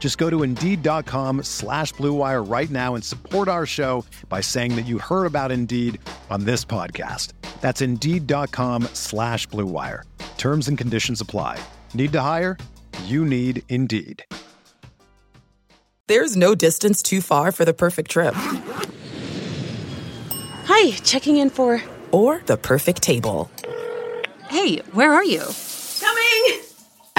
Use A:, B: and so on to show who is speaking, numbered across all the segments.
A: Just go to Indeed.com slash BlueWire right now and support our show by saying that you heard about Indeed on this podcast. That's Indeed.com slash BlueWire. Terms and conditions apply. Need to hire? You need Indeed.
B: There's no distance too far for the perfect trip.
C: Hi, checking in for...
B: Or the perfect table.
C: Hey, where are you?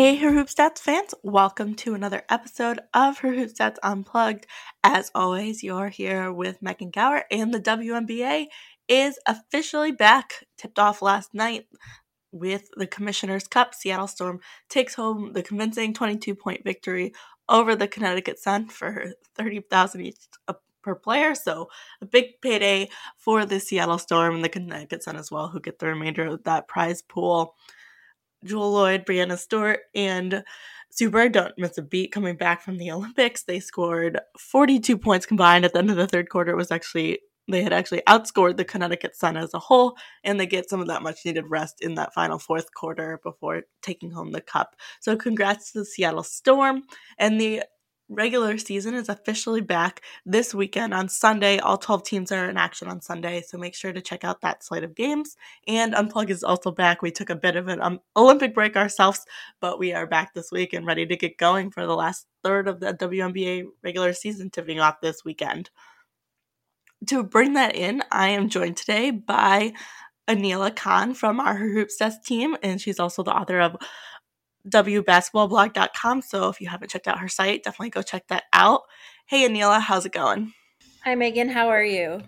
D: Hey, Her Hoop Stats fans, welcome to another episode of Her Hoop Stats Unplugged. As always, you're here with Megan Gauer, and the WNBA is officially back. Tipped off last night with the Commissioner's Cup. Seattle Storm takes home the convincing 22 point victory over the Connecticut Sun for 30,000 each uh, per player. So a big payday for the Seattle Storm and the Connecticut Sun as well, who get the remainder of that prize pool. Jewell Lloyd, Breanna Stewart, and Bird don't miss a beat coming back from the Olympics. They scored 42 points combined at the end of the third quarter. It was actually they had actually outscored the Connecticut Sun as a whole, and they get some of that much needed rest in that final fourth quarter before taking home the cup. So, congrats to the Seattle Storm. And the regular season is officially back this weekend on Sunday. All 12 teams are in action on Sunday, so make sure to check out that slate of games. And Unplug is also back. We took a bit of an um, Olympic break ourselves, but we are back this week and ready to get going for the last third of the WNBA regular season tipping off this weekend. To bring that in, I am joined today by Aneela Khan from our Hoops Desk team, and she's also the author of wbasketballblog.com. So if you haven't checked out her site, definitely go check that out. Hey, Aneela, how's it going?
E: Hi, Megan. How are you?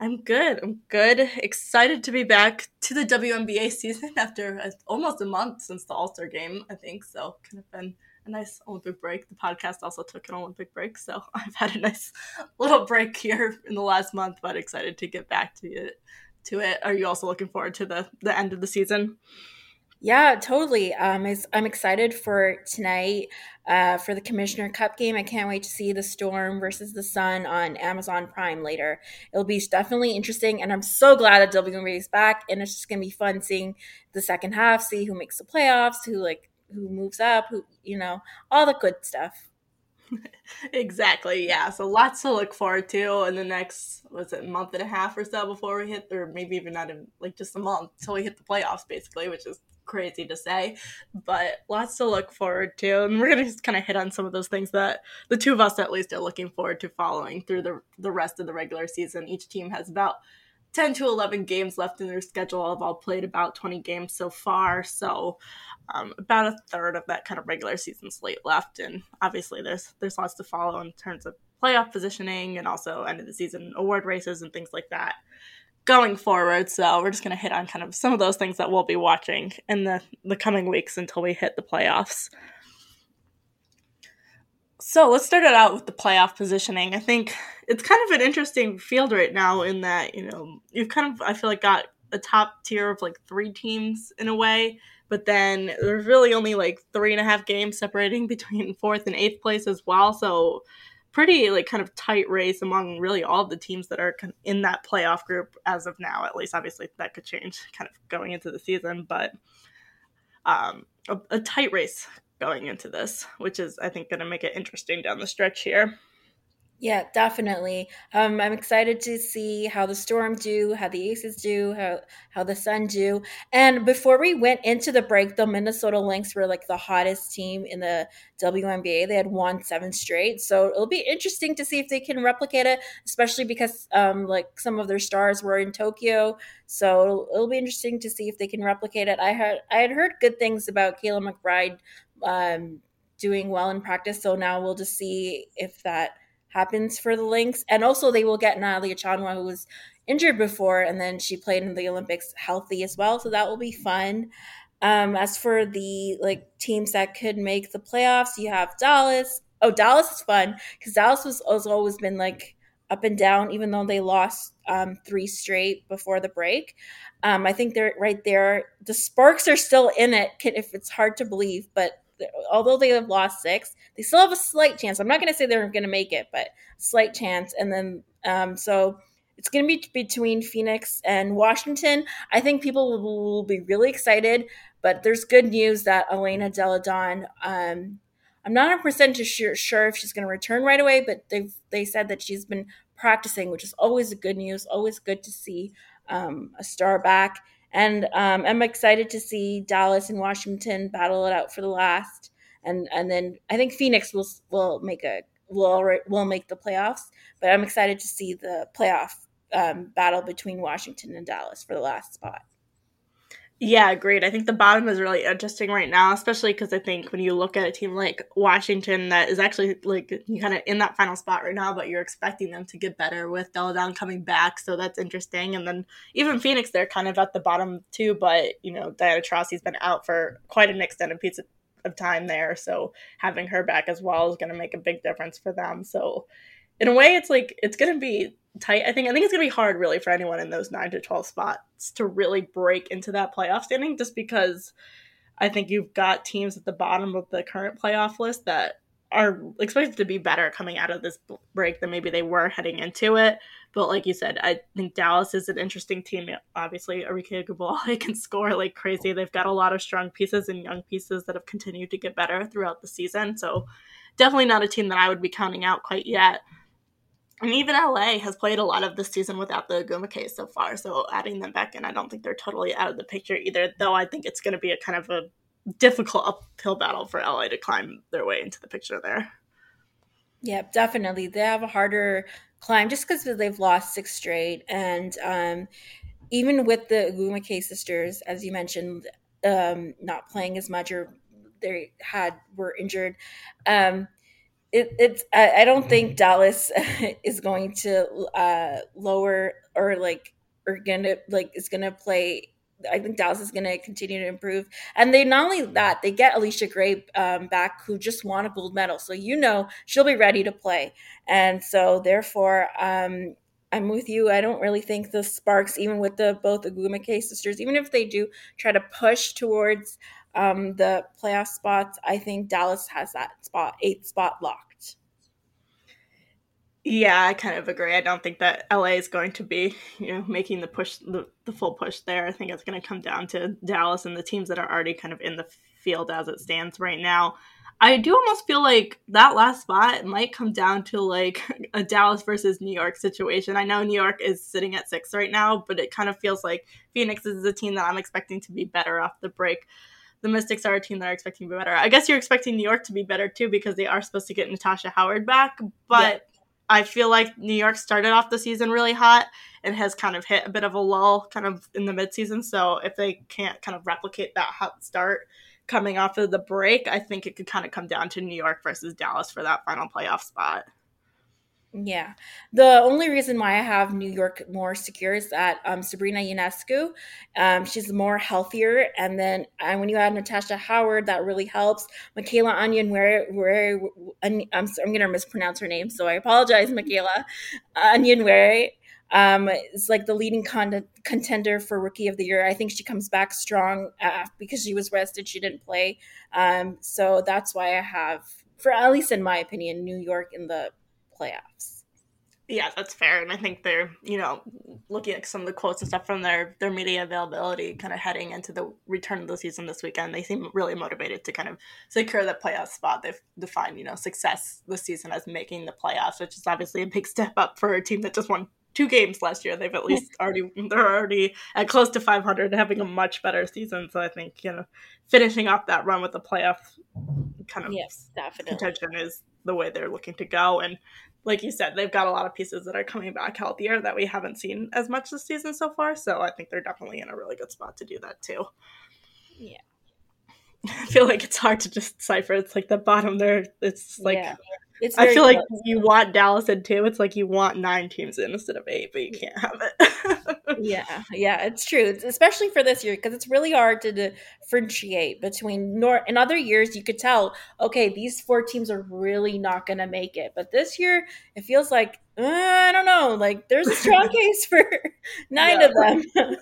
D: I'm good. I'm good. Excited to be back to the WNBA season after a, almost a month since the All Star game, I think. So, kind of been a nice Olympic break. The podcast also took an Olympic break. So, I've had a nice little break here in the last month, but excited to get back to it. To it. Are you also looking forward to the, the end of the season?
E: Yeah, totally. Um, I'm excited for tonight uh, for the Commissioner Cup game. I can't wait to see the Storm versus the Sun on Amazon Prime later. It'll be definitely interesting, and I'm so glad that WNBA is back. And it's just gonna be fun seeing the second half, see who makes the playoffs, who like who moves up, who you know, all the good stuff.
D: exactly. Yeah. So lots to look forward to in the next was it month and a half or so before we hit, or maybe even not in like just a month until we hit the playoffs, basically, which is crazy to say, but lots to look forward to. And we're going to just kind of hit on some of those things that the two of us at least are looking forward to following through the, the rest of the regular season. Each team has about 10 to 11 games left in their schedule. I've all played about 20 games so far. So, um, about a third of that kind of regular season slate left. And obviously, there's there's lots to follow in terms of playoff positioning and also end of the season award races and things like that going forward. So we're just going to hit on kind of some of those things that we'll be watching in the, the coming weeks until we hit the playoffs. So let's start it out with the playoff positioning. I think it's kind of an interesting field right now in that, you know, you've kind of, I feel like, got a top tier of like three teams in a way, but then there's really only like three and a half games separating between fourth and eighth place as well. So pretty like kind of tight race among really all the teams that are in that playoff group as of now. At least, obviously, that could change kind of going into the season, but um, a, a tight race going into this, which is I think going to make it interesting down the stretch here.
E: Yeah, definitely. Um, I'm excited to see how the Storm do, how the Aces do, how how the Sun do. And before we went into the break, the Minnesota Lynx were like the hottest team in the WNBA. They had won seven straight, so it'll be interesting to see if they can replicate it, especially because um, like some of their stars were in Tokyo. So it'll, it'll be interesting to see if they can replicate it. I had I had heard good things about Kayla McBride um, doing well in practice, so now we'll just see if that happens for the Lynx. And also, they will get Natalia Achonwa, who was injured before, and then she played in the Olympics healthy as well. So that will be fun. Um, as for the like teams that could make the playoffs, you have Dallas. Oh, Dallas is fun because Dallas was has always been like up and down, even though they lost um, three straight before the break. Um, I think they're right there. The Sparks are still in it, if it's hard to believe, but although they have lost six, they still have a slight chance. I'm not going to say they're going to make it, but slight chance. And then, um, so it's going to be between Phoenix and Washington. I think people will, be really excited, but there's good news that Elena Delle Donne, um, I'm not 100% sure, sure if she's going to return right away, but they've they said that she's been practicing, which is always good news, always good to see um, a star back. And um, I'm excited to see Dallas and Washington battle it out for the last. And and then I think Phoenix will will make a will will make the playoffs. But I'm excited to see the playoff um, battle between Washington and Dallas for the last spot.
D: Yeah, agreed. I think the bottom is really interesting right now, especially because I think when you look at a team like Washington that is actually like kind of in that final spot right now, but you're expecting them to get better with Delle Donne coming back, so that's interesting. And then even Phoenix, they're kind of at the bottom too, but you know Diana Taurasi's been out for quite an extended piece of time there, so having her back as well is going to make a big difference for them. So in a way, it's like it's going to be tight. I think I think it's gonna be hard really for anyone in those nine to twelve spots to really break into that playoff standing just because I think you've got teams at the bottom of the current playoff list that are expected to be better coming out of this break than maybe they were heading into it. But like you said, I think Dallas is an interesting team. Obviously, Arike Ogunbowale can score like crazy. They've got a lot of strong pieces and young pieces that have continued to get better throughout the season. So definitely not a team that I would be counting out quite yet. And even LA has played a lot of this season without the Ogwumikes so far. So adding them back in, I don't think they're totally out of the picture either, though I think it's going to be a kind of a difficult uphill battle for LA to climb their way into the picture there.
E: Yeah, definitely. They have a harder climb just because they've lost six straight. And um, even with the Ogwumike sisters, as you mentioned, um, not playing as much or they had were injured. Um, it, it's I, I, don't think Dallas is going to uh, lower or like or gonna like is gonna play. I think Dallas is going to continue to improve, and they not only that they get Allisha Gray um, back, who just won a gold medal, so you know she'll be ready to play, and so therefore. Um, I'm with you. I don't really think the Sparks, even with the both Ogwumike sisters, even if they do try to push towards um, the playoff spots, I think Dallas has that spot, eighth spot locked.
D: Yeah, I kind of agree. I don't think that LA is going to be, you know, making the push, the, the full push there. I think it's going to come down to Dallas and the teams that are already kind of in the field as it stands right now. I do almost feel like that last spot might come down to like a Dallas versus New York situation. I know New York is sitting at six right now, but it kind of feels like Phoenix is a team that I'm expecting to be better off the break the Mystics are a team that are expecting to be better. I guess you're expecting New York to be better too because they are supposed to get Natasha Howard back, but yeah. I feel like New York started off the season really hot and has kind of hit a bit of a lull kind of in the midseason. So if they can't kind of replicate that hot start coming off of the break, I think it could kind of come down to New York versus Dallas for that final playoff spot.
E: Yeah. The only reason why I have New York more secure is that um, Sabrina Ionescu, um, she's more healthier. And then and when you add Natasha Howard, that really helps. Michaela Onyenwere, where I'm, I'm going to mispronounce her name, so I apologize, Michaela. Onyenwere um, is like the leading con- contender for Rookie of the Year. I think she comes back strong uh, because she was rested; she didn't play. Um, so that's why I have, for at least in my opinion, New York in the playoffs.
D: Yeah, that's fair, and I think they're you know looking at some of the quotes and stuff from their their media availability, kind of heading into the return of the season this weekend. They seem really motivated to kind of secure the playoff spot. They've defined you know success this season as making the playoffs, which is obviously a big step up for a team that just won two games last year. They've at least already they're already at close to 500, having a much better season. So I think you know finishing off that run with the playoff kind of
E: yes, definitely.
D: contention is the way they're looking to go. And like you said, they've got a lot of pieces that are coming back healthier that we haven't seen as much this season so far. So I think they're definitely in a really good spot to do that too.
E: Yeah.
D: I feel like it's hard to just cipher. It's like the bottom there. It's like
E: Yeah. It's
D: I feel like you want Dallas in two. It's like you want nine teams in instead of eight, but you can't have it.
E: yeah, yeah, it's true, It's- especially for this year because it's really hard to differentiate between nor in other years you could tell okay these four teams are really not going to make it, but this year it feels like uh, I don't know, like there's a strong case for nine
D: Yeah.
E: of them.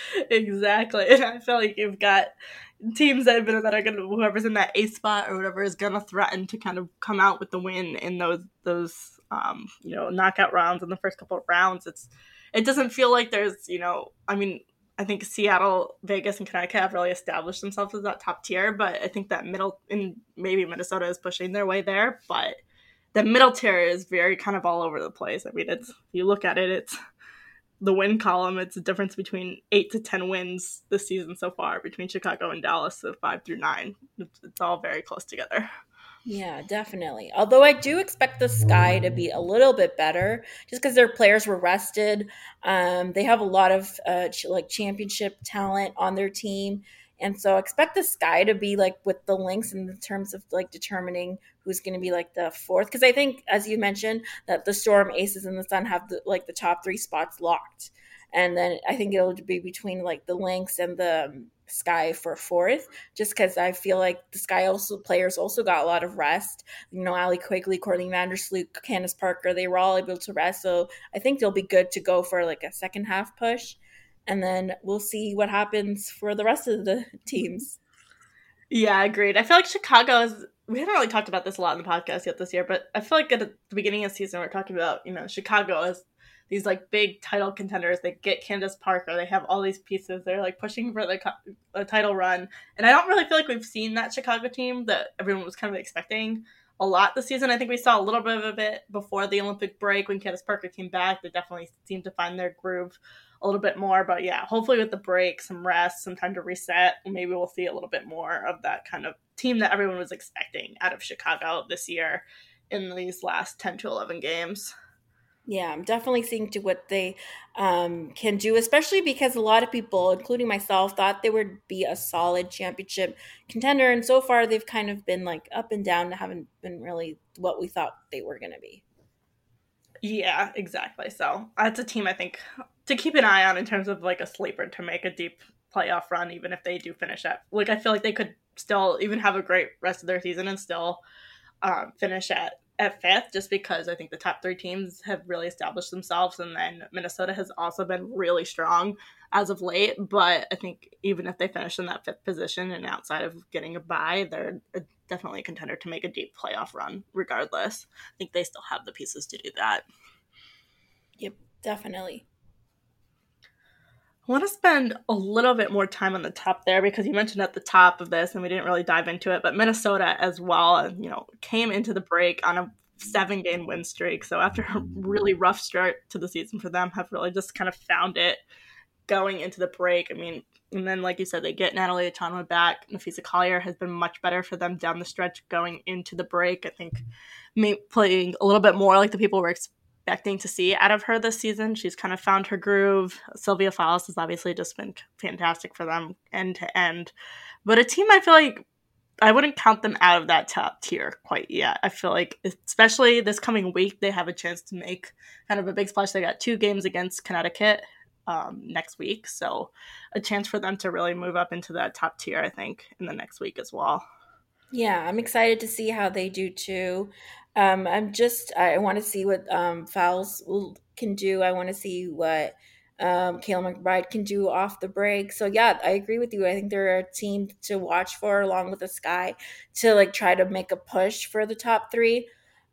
D: exactly. And I feel like you've got teams that have been that are gonna whoever's in that A spot or whatever is gonna threaten to kind of come out with the win in those those um, you know, knockout rounds in the first couple of rounds. It's it doesn't feel like there's, you know, I mean, I think Seattle, Vegas, and Connecticut have really established themselves as that top tier, but I think that middle and maybe Minnesota is pushing their way there, but the middle tier is very kind of all over the place. I mean, it's you look at it, it's the win column. It's a difference between eight to ten wins this season so far between Chicago and Dallas, so five through nine. It's, it's all very close together.
E: Yeah, definitely. Although I do expect the Sky to be a little bit better, just because their players were rested. Um, they have a lot of uh, ch- like championship talent on their team, and so expect the Sky to be like with the Lynx in terms of like determining who's going to be like the fourth. Because I think, as you mentioned, that the Storm, Aces, and the Sun have the, like the top three spots locked, and then I think it'll be between like the Lynx and the um, Sky for fourth just because I feel like the Sky also players also got a lot of rest. You know, Allie Quigley, Courtney Vandersloot, Candace Parker, they were all able to rest. So I think they'll be good to go for like a second half push. And then we'll see what happens for the rest of the teams.
D: Yeah, agreed. I feel like Chicago is. We haven't really talked about this a lot in the podcast yet this year, but I feel like at the beginning of the season we're talking about you know Chicago as these like big title contenders. They get Candace Parker. They have all these pieces. They're like pushing for the title run, and I don't really feel like we've seen that Chicago team that everyone was kind of expecting a lot this season. I think we saw a little bit of it before the Olympic break when Candace Parker came back. They definitely seemed to find their groove a little bit more. But yeah, hopefully with the break, some rest, some time to reset, maybe we'll see a little bit more of that kind of team that everyone was expecting out of Chicago this year in these last 10 to 11 games.
E: Yeah, I'm definitely seeing to what they um, can do, especially because a lot of people, including myself, thought they would be a solid championship contender. And so far, they've kind of been like up and down, and haven't been really what we thought they were going to be.
D: Yeah, exactly. So that's a team I think to keep an eye on in terms of like a sleeper to make a deep playoff run, even if they do finish up. like I feel like they could still even have a great rest of their season and still um, finish at at fifth, just because I think the top three teams have really established themselves, and then Minnesota has also been really strong as of late. But I think even if they finish in that fifth position and outside of getting a bye, they're definitely a contender to make a deep playoff run. Regardless, I think they still have the pieces to do that.
E: Yep, definitely.
D: I want to spend a little bit more time on the top there because you mentioned at the top of this, and we didn't really dive into it, but Minnesota as well, uh, you know, came into the break on a seven game win streak. So after a really rough start to the season for them, have really just kind of found it going into the break. I mean, and then like you said, they get Natalie Achonwa back. Napheesa Collier has been much better for them down the stretch going into the break. I think playing a little bit more like the people were expecting to see out of her this season. She's kind of found her groove. Sylvia Fowles has obviously just been fantastic for them end to end. But a team I feel like I wouldn't count them out of that top tier quite yet. I feel like, especially this coming week, they have a chance to make kind of a big splash. They got two games against Connecticut um, next week, so a chance for them to really move up into that top tier. I think in the next week as well.
E: Yeah, I'm excited to see how they do too. Um, I'm just I want to see what um, Fowles will can do. I want to see what um, Kayla McBride can do off the break. So yeah, I agree with you. I think they're a team to watch for, along with the Sky, to like try to make a push for the top three.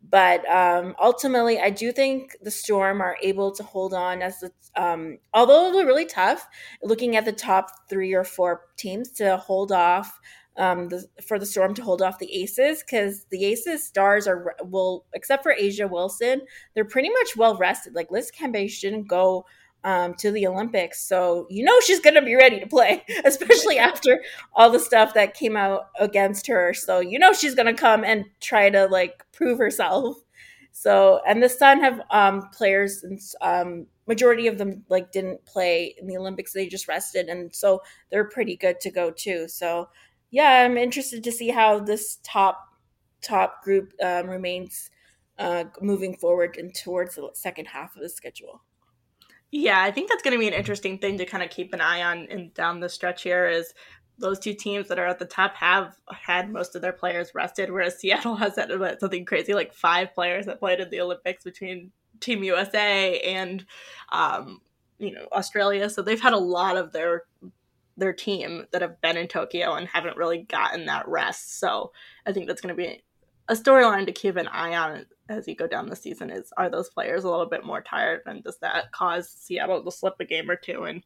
E: But um, ultimately, I do think the Storm are able to hold on as the, um, although it'll be really tough looking at the top three or four teams to hold off um, the, for the Storm to hold off the Aces because the Aces stars are will except for A'ja Wilson, they're pretty much well rested. Like Liz Cambage didn't go um, to the Olympics. So you know she's to be ready to play, especially after all the stuff that came out against her. So you know she's to come and try to like prove herself. So and the Sun have um, players and um, majority of them like didn't play in the Olympics. They just rested, and so they're pretty good to go too. So yeah, I'm interested to see how this top top group um, remains uh, moving forward and towards the second half of the schedule.
D: Yeah, I think that's going to be an interesting thing to kind of keep an eye on and down the stretch here is those two teams that are at the top have had most of their players rested, whereas Seattle has had something crazy like five players that played in the Olympics between Team USA and um, you know Australia. So they've had a lot of their their team that have been in Tokyo and haven't really gotten that rest. So I think that's going to be a storyline to keep an eye on as you go down the season is are those players a little bit more tired and does that cause Seattle to slip a game or two and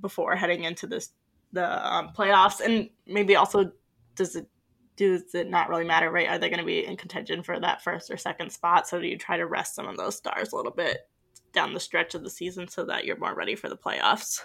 D: before heading into this the um, playoffs? And maybe also does it does it not really matter right? Are they going to be in contention for that first or second spot? So do you try to rest some of those stars a little bit down the stretch of the season so that you're more ready for the playoffs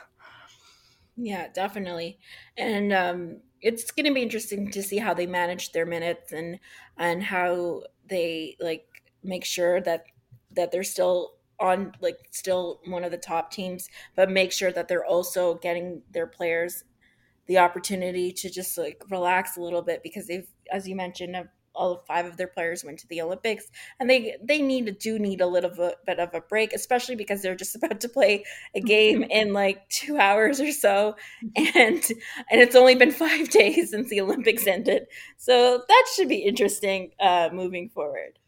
E: yeah definitely. And um it's going to be interesting to see how they manage their minutes and and how they like make sure that that they're still on like still one of the top teams but make sure that they're also getting their players the opportunity to just like relax a little bit because they've as you mentioned all five of their players went to the Olympics, and they they need to do need a little bit of a break, especially because they're just about to play a game in like two hours or so, and and it's only been five days since the Olympics ended, so that should be interesting uh, moving forward.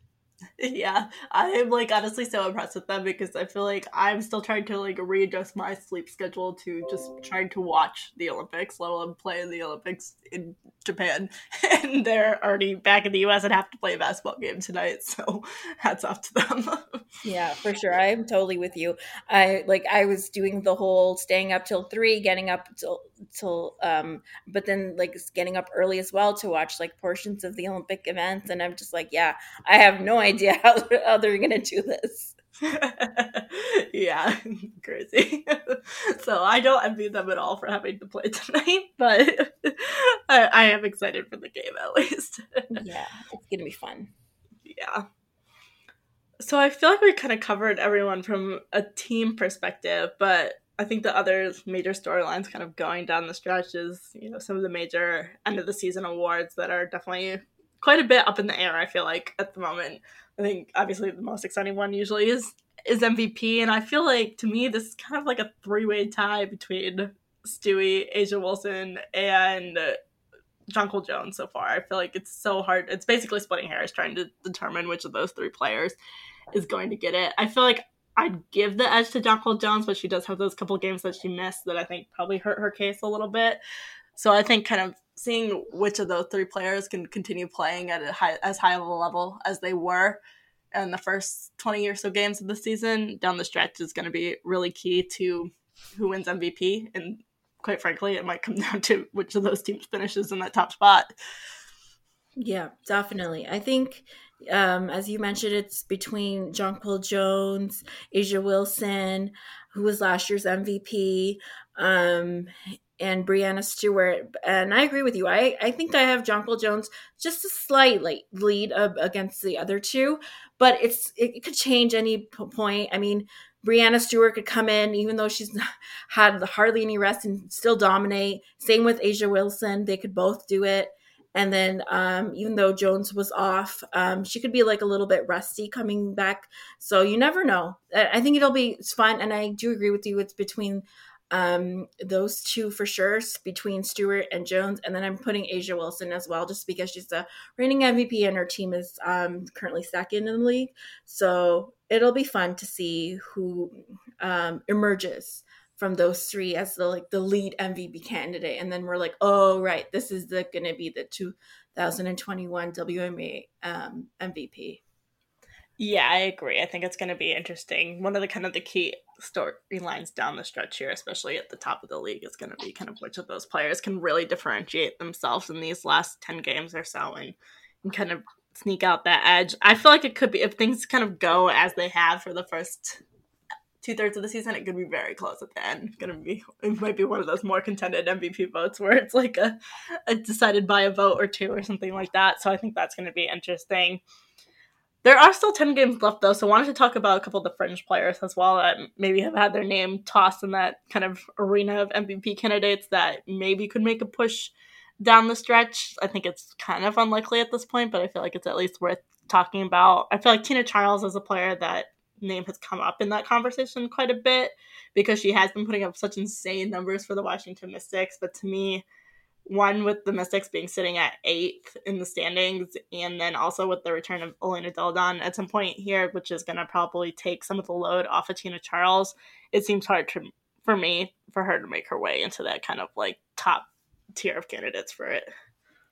D: yeah i'm like honestly so impressed with them because i feel like i'm still trying to like readjust my sleep schedule to just trying to watch the olympics let alone play in the olympics in japan. And they're already back in the us and have to play a basketball game tonight so hats off to them.
E: Yeah for sure. I'm totally with you. I like i was doing the whole staying up till three getting up till till um but then like getting up early as well to watch like portions of the olympic events and i'm just like yeah i have no idea how, how they're gonna do this.
D: Yeah crazy. So i don't envy them at all for having to play tonight but I, I am excited for the game at least.
E: Yeah it's gonna be fun.
D: Yeah. So i feel like we kind of covered everyone from a team perspective but I think the other major storylines kind of going down the stretch is, you know, some of the major end of the season awards that are definitely quite a bit up in the air, I feel like, at the moment. I think obviously the most exciting one usually is is MVP, and I feel like to me this is kind of like a three way tie between Stewie, A'ja Wilson, and Jonquel Jones so far. I feel like it's so hard. It's basically splitting hairs trying to determine which of those three players is going to get it. I feel like I'd give the edge to Jonquel Jones, but she does have those couple games that she missed that I think probably hurt her case a little bit. So I think kind of seeing which of those three players can continue playing at high, as high of a level as they were in the first 20 or so games of the season down the stretch is going to be really key to who wins MVP. And quite frankly, it might come down to which of those teams finishes in that top spot.
E: Yeah, definitely. I think um, as you mentioned, it's between Jonquel Jones, A'ja Wilson, who was last year's MVP, um, and Breanna Stewart. And I agree with you. I, I think I have Jonquel Jones just a slight like, lead against the other two, but it's it, could change any point. I mean, Breanna Stewart could come in, even though she's had hardly any rest and still dominate. Same with A'ja Wilson. They could both do it. And then, um, even though Jones was off, um, she could be like a little bit rusty coming back. So you never know. I think it'll be fun, and I do agree with you. It's between Um, those two for sure between Stewart and Jones, and then I'm putting A'ja Wilson as well, just because she's the reigning MVP and her team is um, currently second in the league. So it'll be fun to see who um, emerges from those three as the like the lead MVP candidate, and then we're like, oh right, this is the to be the 2021 WMA um, MVP.
D: Yeah, I agree. I think it's going to be interesting. One of the kind of the key storylines down the stretch here, especially at the top of the league, is going to be kind of which of those players can really differentiate themselves in these last 10 games or so and, and kind of sneak out that edge. I feel like it could be, if things kind of go as they have for the first two thirds of the season, it could be very close at the end. Gonna be, it might be one of those more contended MVP votes where it's like a, a decided by a vote or two or something like that. So I think that's going to be interesting. There are still 10 games left, though, so I wanted to talk about a couple of the fringe players as well that maybe have had their name tossed in that kind of arena of MVP candidates that maybe could make a push down the stretch. I think it's kind of unlikely at this point, but I feel like it's at least worth talking about. I feel like Tina Charles is a player that name has come up in that conversation quite a bit because she has been putting up such insane numbers for the Washington Mystics, but to me, one with the Mystics being sitting at eighth in the standings, and then also with the return of Elena Delle Donne at some point here, which is going to probably take some of the load off of Tina Charles. It seems hard to, for me for her to make her way into that kind of like top tier of candidates for it.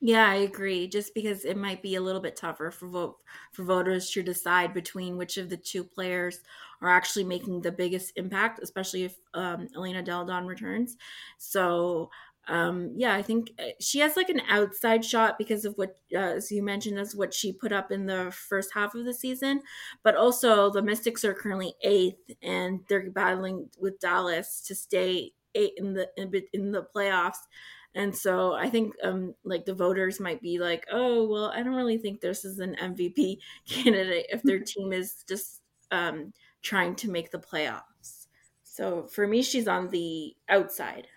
E: Yeah, I agree. Just because it might be a little bit tougher for vote for voters to decide between which of the two players are actually making the biggest impact, especially if um, Elena Delle Donne returns. So um yeah i think uh, she has like an outside shot because of what uh, as you mentioned as what she put up in the first half of the season. But also the mystics are currently eighth and they're battling with dallas to stay eight in the in, in the playoffs. And so i think um like the voters might be like oh well i don't really think this is an mvp candidate if their team is just um trying to make the playoffs. So for me she's on the outside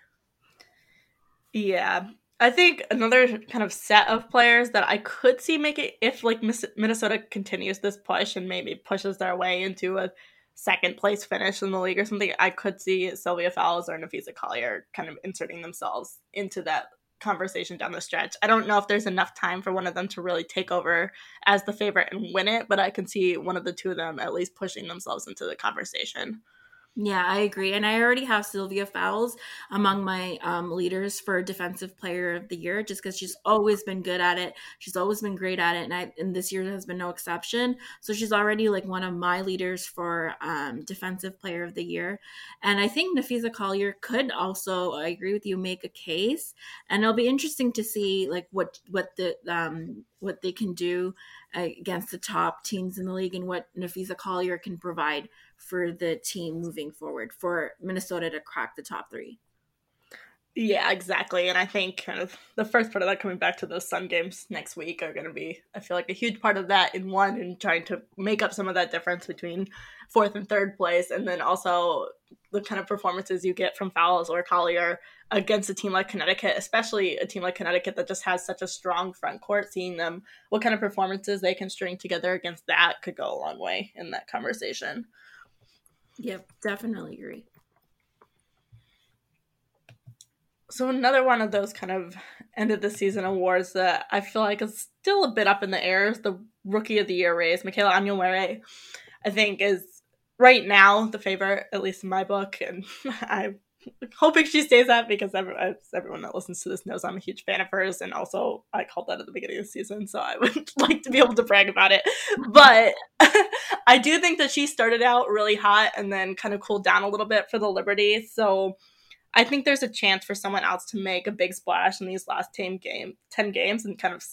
D: yeah. I think another kind of set of players that I could see make it if like Minnesota continues this push and maybe pushes their way into a second place finish in the league or something, I could see Sylvia Fowles or Napheesa Collier kind of inserting themselves into that conversation down the stretch. I don't know if there's enough time for one of them to really take over as the favorite and win it, but I can see one of the two of them at least pushing themselves into the conversation.
E: Yeah, I agree. And I already have Sylvia Fowles among my um, leaders for Defensive Player of the Year just because she's always been good at it. She's always been great at it. And, I, and this year has been no exception. So she's already like one of my leaders for um, Defensive Player of the Year. And I think Napheesa Collier could also, I agree with you, make a case. And it'll be interesting to see like what, what the, um, what they can do against the top teams in the league and what Napheesa Collier can provide for the team moving forward for Minnesota to crack the top three.
D: Yeah, exactly. And I think kind of the first part of that coming back to those Sun games next week are going to be, I feel like, a huge part of that in one and trying to make up some of that difference between fourth and third place. And then also the kind of performances you get from Fowles or Collier against a team like Connecticut, especially a team like Connecticut that just has such a strong front court. Seeing them, what kind of performances they can string together against that could go a long way in that conversation.
E: Yep, definitely agree.
D: So another one of those kind of end of the season awards that I feel like is still a bit up in the air is the Rookie of the Year race. Michaela Onyenwere, I think, is right now the favorite, at least in my book, and I'm hoping she stays that because everyone that listens to this knows I'm a huge fan of hers, and also I called that at the beginning of the season, so I would like to be able to brag about it. But I do think that she started out really hot and then kind of cooled down a little bit for the Liberty. So I think there's a chance for someone else to make a big splash in these last 10 game 10 games and kind of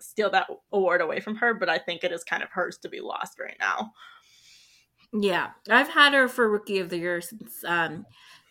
D: steal that award away from her, but I think it is kind of hers to be lost right now.
E: Yeah, I've had her for rookie of the year since um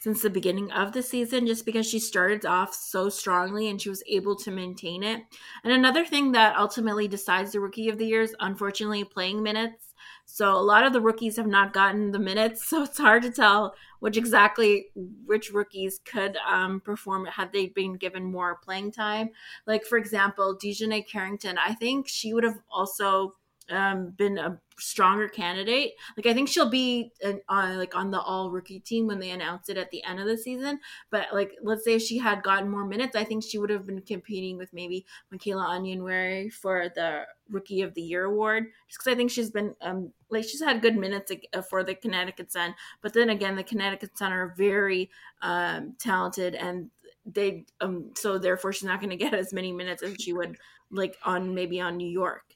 E: since the beginning of the season just because she started off so strongly and she was able to maintain it. And another thing that ultimately decides the rookie of the year is unfortunately playing minutes. So a lot of the rookies have not gotten the minutes, so it's hard to tell which exactly which rookies could um, perform had they been given more playing time. Like for example, DiJonai Carrington, I think she would have also um, been a stronger candidate. Like I think she'll be an, uh, like on the all rookie team when they announce it at the end of the season. But like let's say if she had gotten more minutes, I think she would have been competing with maybe Michaela Onyenwere for the Rookie of the Year award. Just because I think she's been um, like she's had good minutes uh, for the Connecticut Sun. But then again, the Connecticut Sun are very um, talented and they um so therefore she's not going to get as many minutes as she would like on maybe on New York.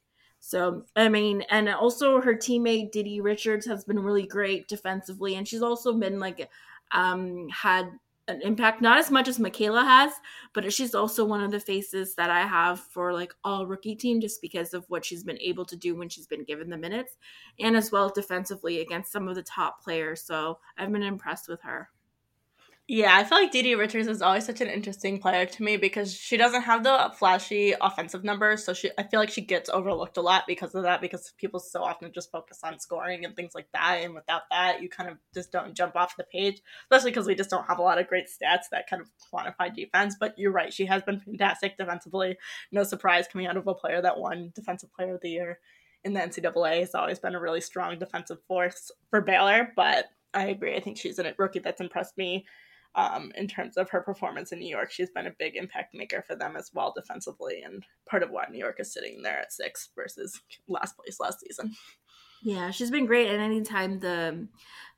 E: So, I mean, and also her teammate Didi Richards has been really great defensively, and she's also been like, um, had an impact, not as much as Michaela has, but she's also one of the faces that I have for like all rookie team just because of what she's been able to do when she's been given the minutes and as well defensively against some of the top players. So I've been impressed with her.
D: Yeah, I feel like Didi Richards is always such an interesting player to me because she doesn't have the flashy offensive numbers, so she I feel like she gets overlooked a lot because of that because people so often just focus on scoring and things like that, and without that, you kind of just don't jump off the page, especially because we just don't have a lot of great stats that kind of quantify defense. But you're right, she has been fantastic defensively. No surprise coming out of a player that won Defensive Player of the Year in the NCAA has always been a really strong defensive force for Baylor, but I agree. I think she's a rookie that's impressed me um, in terms of her performance in New York. She's been a big impact maker for them as well defensively, and part of why New York is sitting there at six versus last place last season.
E: Yeah, she's been great. And anytime the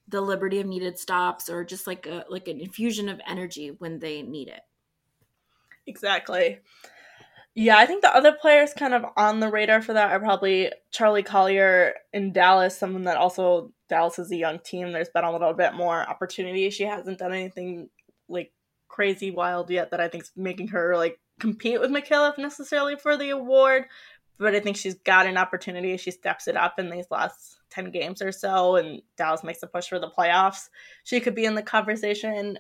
E: the Liberty of needed stops, or just like a like an infusion of energy when they need it.
D: Exactly. Yeah, I think the other players kind of on the radar for that are probably Charli Collier in Dallas, someone that also Dallas is a young team. There's been a little bit more opportunity. She hasn't done anything like crazy wild yet that I think is making her like compete with Michaela necessarily for the award. But I think she's got an opportunity. She steps it up in these last 10 games or so, and Dallas makes a push for the playoffs. She could be in the conversation.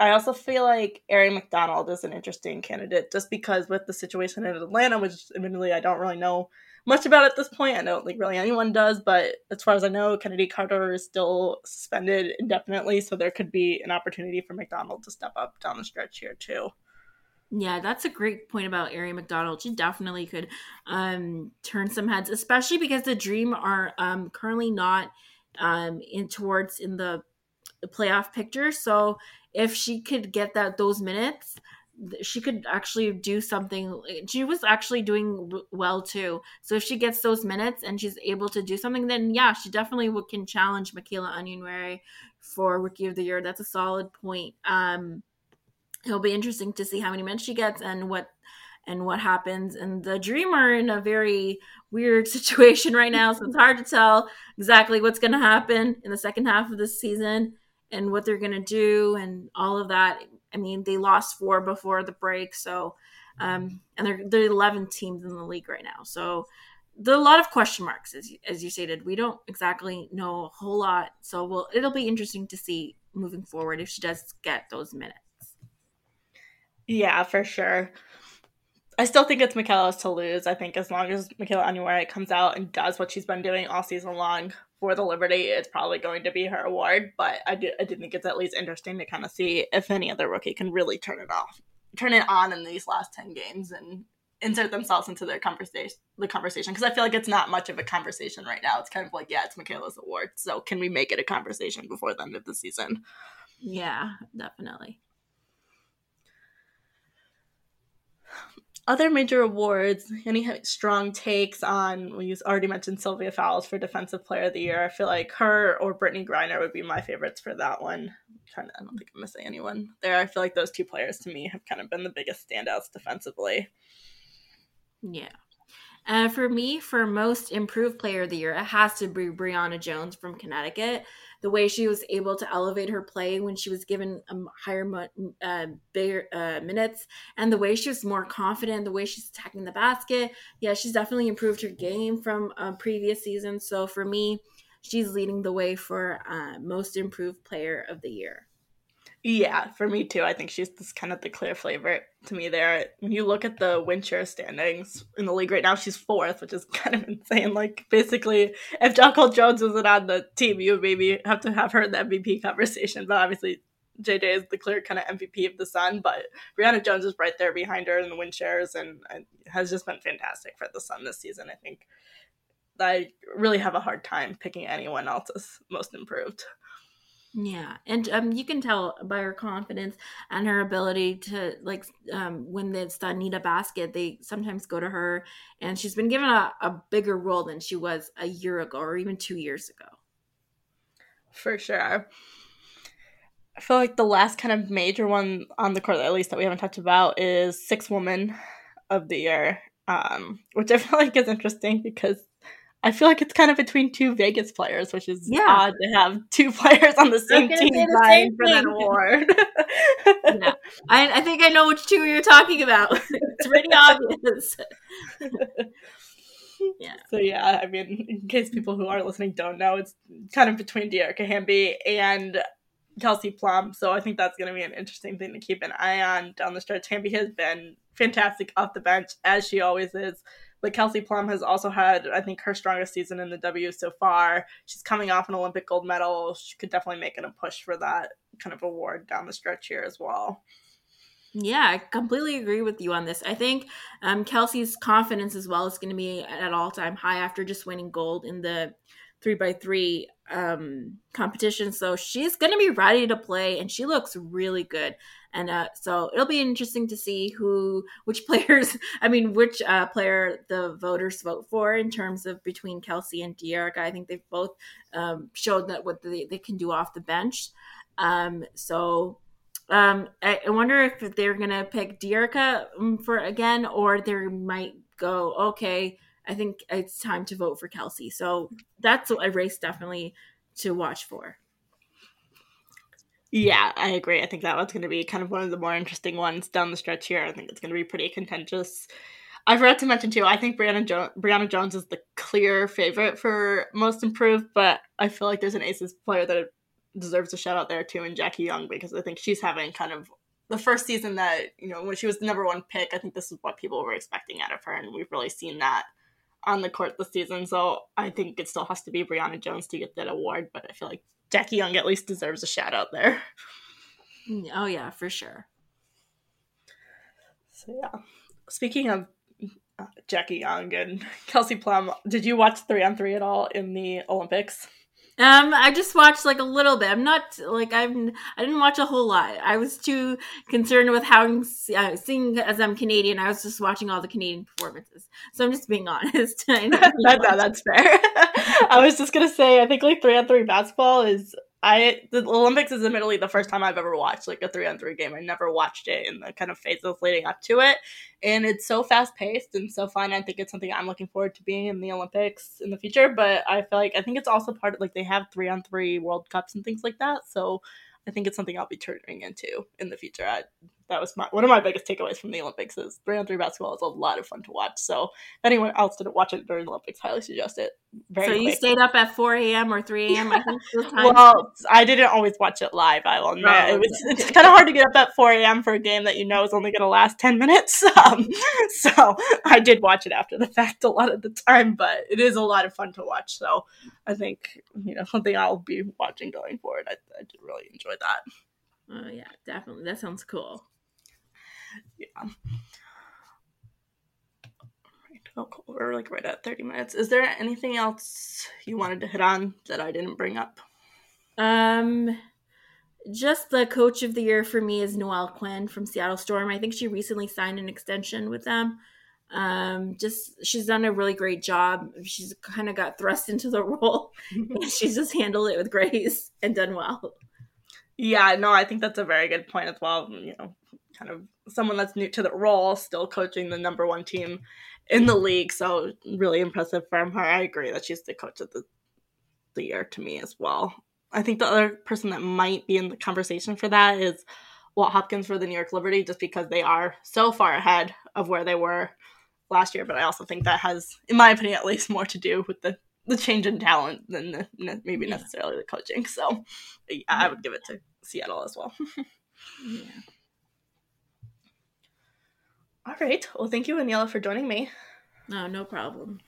D: I also feel like Aari McDonald is an interesting candidate just because with the situation in Atlanta, which admittedly I don't really know much about at this point. I don't think really anyone does, but as far as I know, Chennedy Carter is still suspended indefinitely, so there could be an opportunity for McDonald to step up down the stretch here too.
E: Yeah, that's a great point about Aari McDonald. She definitely could um, turn some heads, especially because the Dream are um, currently not um, in towards in the playoff picture. So if she could get that those minutes, she could actually do something. She was actually doing well too. So if she gets those minutes and she's able to do something, then yeah, she definitely can challenge Michaela Onyenwere for Rookie of the Year. That's a solid point. Um, it'll be interesting to see how many minutes she gets and what and what happens. And the Dreamer in a very weird situation right now, so it's hard to tell exactly what's going to happen in the second half of the season and what they're going to do and all of that I mean, they lost four before the break, so um, and they're they're 11 teams in the league right now. So there are a lot of question marks, as you, as you stated. We don't exactly know a whole lot, so we'll it'll be interesting to see moving forward if she does get those minutes.
D: Yeah, for sure. I still think it's Michaela's to lose. I think as long as Michaela Onyenwere comes out and does what she's been doing all season long for the Liberty, it's probably going to be her award. But I do, I do think it's at least interesting to kind of see if any other rookie can really turn it off, turn it on in these last ten games and insert themselves into their conversation. The conversation because I feel like it's not much of a conversation right now. It's kind of like yeah, it's Michaela's award. So can we make it a conversation before the end of the season?
E: Yeah, definitely.
D: Other major awards, any strong takes on? We already mentioned Sylvia Fowles for Defensive Player of the Year. I feel like her or Brittney Griner would be my favorites for that one. Trying to, I don't think I'm missing anyone there. I feel like those two players to me have kind of been the biggest standouts defensively.
E: Yeah. Uh, for me, for most improved player of the year, it has to be Brionna Jones from Connecticut the way she was able to elevate her play when she was given um, higher, uh, bigger uh, minutes, and the way she was more confident, the way she's attacking the basket. Yeah, she's definitely improved her game from uh, previous seasons. So for me, she's leading the way for uh, most improved player of the year.
D: Yeah, for me too. I think she's just kind of the clear favorite to me there. When you look at the win standings in the league right now, she's fourth, which is kind of insane. Like basically, if Jonquel Jones wasn't on the team, you would maybe have to have her in the MVP conversation. But obviously, JJ is the clear kind of MVP of the Sun. But Brionna Jones is right there behind her in the win shares and, and has just been fantastic for the Sun this season. I think I really have a hard time picking anyone else as most improved.
E: Yeah, and um, you can tell by her confidence and her ability to like um, when it's the a basket, they sometimes go to her, and she's been given a, a bigger role than she was a year ago or even two years ago.
D: For sure. I feel like the last kind of major one on the court, at least that we haven't talked about, is six woman of the year, um, which I feel like is interesting because I feel like it's kind of between two Vegas players, which is yeah. odd to have two players on the same team the vying for that award.
E: yeah. I, I, think I know which two you're talking about. it's pretty obvious.
D: yeah. So yeah, I mean, in case people who are listening don't know, it's kind of between Dearica Hamby and Kelsey Plum. So I think that's going to be an interesting thing to keep an eye on down the stretch. Hamby has been fantastic off the bench, as she always is. But Kelsey Plum has also had, I think, her strongest season in the W so far. She's coming off an Olympic gold medal. She could definitely make it a push for that kind of award down the stretch here as well.
E: Yeah, I completely agree with you on this. I think um, Kelsey's confidence as well is going to be at all time high after just winning gold in the three by three um, competition. So she's going to be ready to play, and she looks really good. And uh, so it'll be interesting to see who, which players, I mean, which uh, player the voters vote for in terms of between Kelsey and Dearica. I think they've both um, showed that what they, they can do off the bench. Um, so um, I, I, wonder if they're going to pick Dearica um, for again, or they might go, okay, I think it's time to vote for Kelsey. So that's a race definitely to watch for.
D: Yeah, I agree. I think that one's going to be kind of one of the more interesting ones down the stretch here. I think it's going to be pretty contentious. I forgot to mention too. I think Brionna, jo- Brionna Jones is the clear favorite for most improved, but I feel like there's an Aces player that deserves a shout out there too, in Jackie Young because I think she's having kind of the first season that you know when she was the number one pick. I think this is what people were expecting out of her, and we've really seen that on the court this season. So I think it still has to be Brionna Jones to get that award, but I feel like Jackie Young at least deserves a shout out there.
E: Oh yeah, for sure.
D: So yeah, speaking of uh, Jackie Young and Kelsey Plum, did you watch three on three at all in the Olympics?
E: Um, I just watched like a little bit. I'm not like I'm. I didn't watch a whole lot. I was too concerned with how I'm uh, seeing as I'm Canadian. I was just watching all the Canadian performances. So I'm just being honest.
D: that, no, that's fair. I was just gonna say. I think like three on three basketball is I the Olympics is admittedly the first time I've ever watched like a three on three game. I never watched it in the kind of phases leading up to it, and it's so fast paced and so fun. I think it's something I'm looking forward to being in the Olympics in the future. But I feel like I think it's also part of like they have three on three World Cups and things like that. So I think it's something I'll be turning into in the future. I that was my one of my biggest takeaways from the Olympics is three on three basketball is a lot of fun to watch. So if anyone else didn't watch it during the Olympics, highly suggest it.
E: Very so quick. you stayed up at four a.m. or three a.m. I think
D: well, I didn't always watch it live. I will admit oh, it was it's kind of hard to get up at four a.m. for a game that you know is only going to last ten minutes. Um, so I did watch it after the fact a lot of the time, but it is a lot of fun to watch. So I think you know something I'll be watching going forward. I, I did really enjoy that.
E: Oh yeah, definitely. That sounds cool
D: yeah. Oh, cool. We're like right at 30 minutes. Is there anything else you wanted to hit on that I didn't bring up?
E: Um, just the coach of the year for me is Noelle Quinn from Seattle Storm. I think she recently signed an extension with them. Um, just she's done a really great job. She's kind of got thrust into the role. she's just handled it with grace and done well.
D: Yeah, no, I think that's a very good point as well. You know, kind of someone that's new to the role, still coaching the number one team in the league. So really impressive from her. I agree that she's the coach of the the year to me as well. I think the other person that might be in the conversation for that is Walt Hopkins for the New York Liberty, just because they are so far ahead of where they were last year. But I also think that has, in my opinion, at least more to do with the the change in talent than the, maybe necessarily the coaching. So yeah, I would give it to Seattle as well. yeah. All right. Well, thank you, Aneela, for joining me.
E: No, no problem.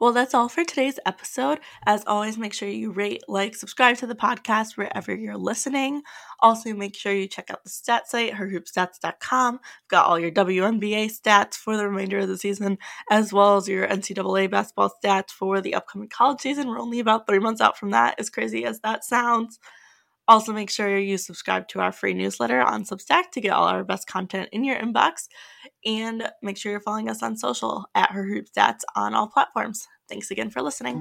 D: Well, that's all for today's episode. As always, make sure you rate, like, subscribe to the podcast wherever you're listening. Also, make sure you check out the stat site, herhoopstats.com. We've got all your WNBA stats for the remainder of the season, as well as your NCAA basketball stats for the upcoming college season. We're only about three months out from that, as crazy as that sounds. Also, make sure you subscribe to our free newsletter on Substack to get all our best content in your inbox. And make sure you're following us on social at Her Hoop Stats on all platforms. Thanks again for listening.